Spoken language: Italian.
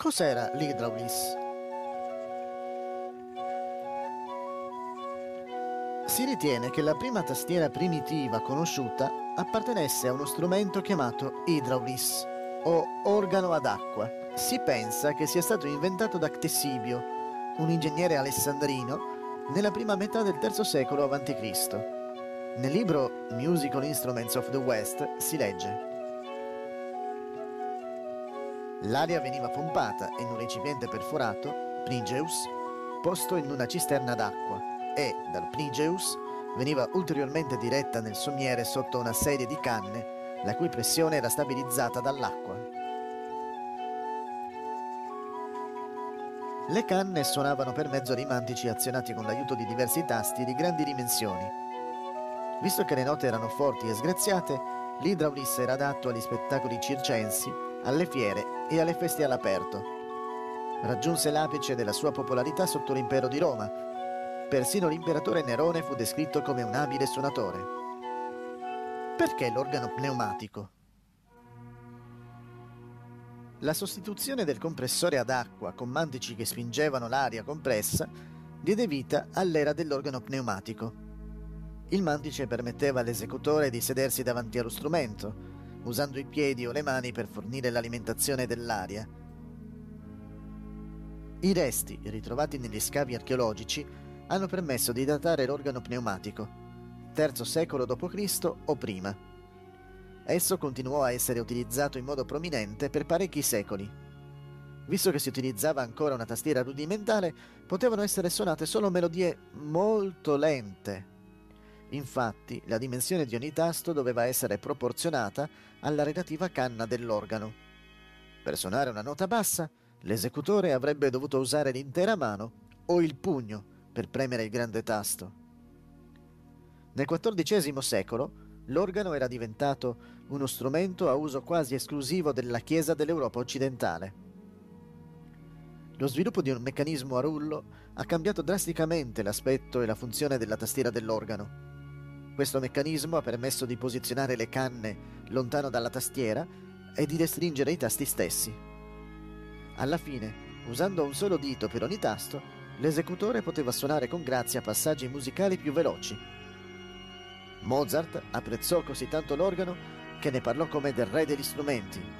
Cos'era l'idraulis? Si ritiene che la prima tastiera primitiva conosciuta appartenesse a uno strumento chiamato idraulis o organo ad acqua. Si pensa che sia stato inventato da Ctesibio, un ingegnere alessandrino, nella prima metà del III secolo a.C. Nel libro Musical Instruments of the West si legge L'aria veniva pompata in un recipiente perforato, Pnigeus, posto in una cisterna d'acqua e, dal Pnigeus, veniva ulteriormente diretta nel sommiere sotto una serie di canne, la cui pressione era stabilizzata dall'acqua. Le canne suonavano per mezzo di mantici azionati con l'aiuto di diversi tasti di grandi dimensioni. Visto che le note erano forti e sgraziate, l'idraulis era adatto agli spettacoli circensi alle fiere e alle feste all'aperto. Raggiunse l'apice della sua popolarità sotto l'impero di Roma. Persino l'imperatore Nerone fu descritto come un abile suonatore. Perché l'organo pneumatico? La sostituzione del compressore ad acqua con mantici che spingevano l'aria compressa diede vita all'era dell'organo pneumatico. Il mantice permetteva all'esecutore di sedersi davanti allo strumento, usando i piedi o le mani per fornire l'alimentazione dell'aria. I resti ritrovati negli scavi archeologici hanno permesso di datare l'organo pneumatico, III secolo d.C. o prima. Esso continuò a essere utilizzato in modo prominente per parecchi secoli. Visto che si utilizzava ancora una tastiera rudimentale, potevano essere suonate solo melodie molto lente Infatti, la dimensione di ogni tasto doveva essere proporzionata alla relativa canna dell'organo. Per suonare una nota bassa, l'esecutore avrebbe dovuto usare l'intera mano o il pugno per premere il grande tasto. Nel XIV secolo l'organo era diventato uno strumento a uso quasi esclusivo della Chiesa dell'Europa occidentale. Lo sviluppo di un meccanismo a rullo ha cambiato drasticamente l'aspetto e la funzione della tastiera dell'organo. Questo meccanismo ha permesso di posizionare le canne lontano dalla tastiera e di restringere i tasti stessi. Alla fine, usando un solo dito per ogni tasto, l'esecutore poteva suonare con grazia passaggi musicali più veloci. Mozart apprezzò così tanto l'organo che ne parlò come del re degli strumenti